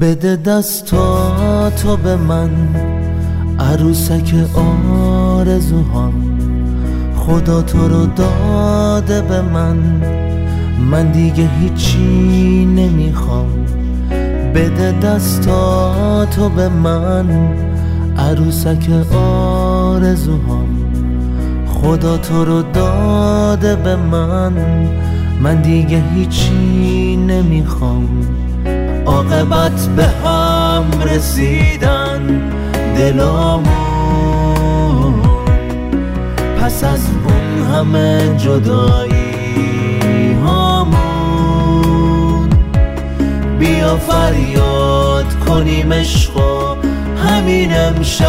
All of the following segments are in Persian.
بده دستاتو به من عروسک آرزوهام. خدا تو رو داده به من من دیگه هیچی نمی‌خوام. بده دستاتو به من عروسک آرزوهام. خدا تو رو داده به من من دیگه هیچی نمی‌خوام. عاقبت به هم رسیدن دلامون. پس از اون همه جدایی هامون. بیا فریاد کنیم عشق همین امشب.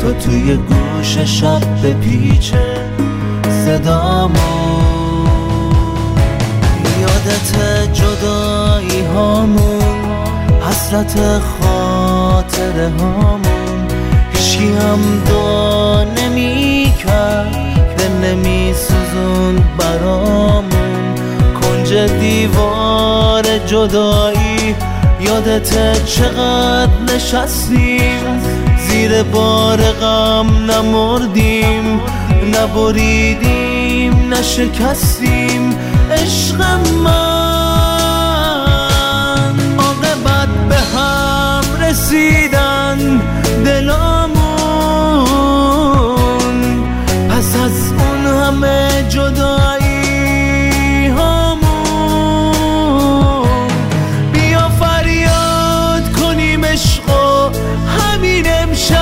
تو توی گوش شب به پیچه صدامون یادت جدایی هامون حسرت خاطر هامون. هیچکی هم دعا نمی کرد دل نمی سوزون برامون. کنج دیوار جدایی یادت چقدر نشستیم. زیر بار غم نمردیم نبریدیم نشکستیم. عشق من رسیدن دلامون. پس از اون همه جدایی هامون. بیا فریاد کنیم عشق همین امشب.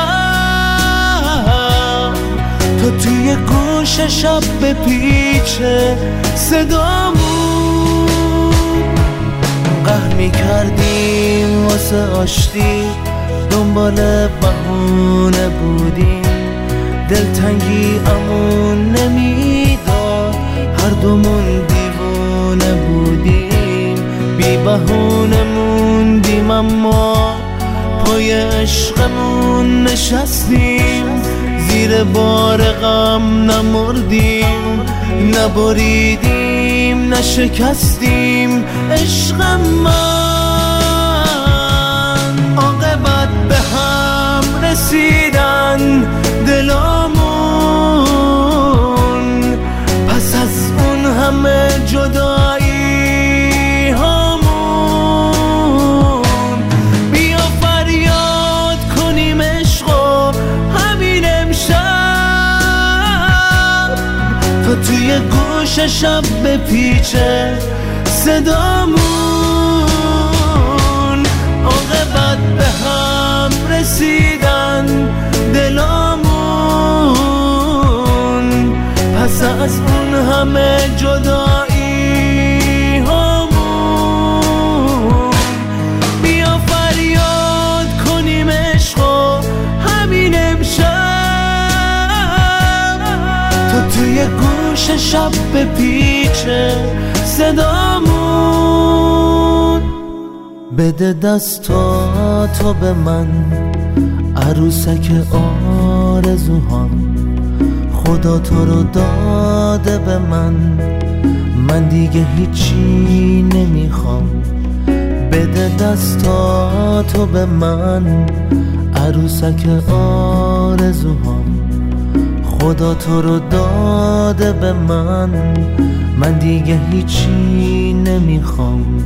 تو توی گوش شب به پیچه می کردیم واسه آشتی. دنبال بهونه بودیم. دلتنگی امون نمی‌داد. هر دومون دیوونه بودیم. بی بهونه موندیم اما پای عشقمون نشستیم. زیر بار غم نمردیم. نبریدیم نشکستیم. عشق من. عاقبت به هم رسیدن دلامون. پس از اون همه جدایی هامون. بیا فریاد کنیم عشق همین امشب. تا توی گوش شب به پیچه صدامون. عاقبت به هم رسیدن دلامون. پس از اون همه جدایی گوش شب به پیچه صدامون. بده دستاتو به من عروسک آرزوهام. خدا تو رو داده به من من دیگه هیچی نمی‌خوام. بده دستاتو به من عروسک آرزوهام. خدا تو رو داده به من. من دیگه هیچی نمی‌خوام.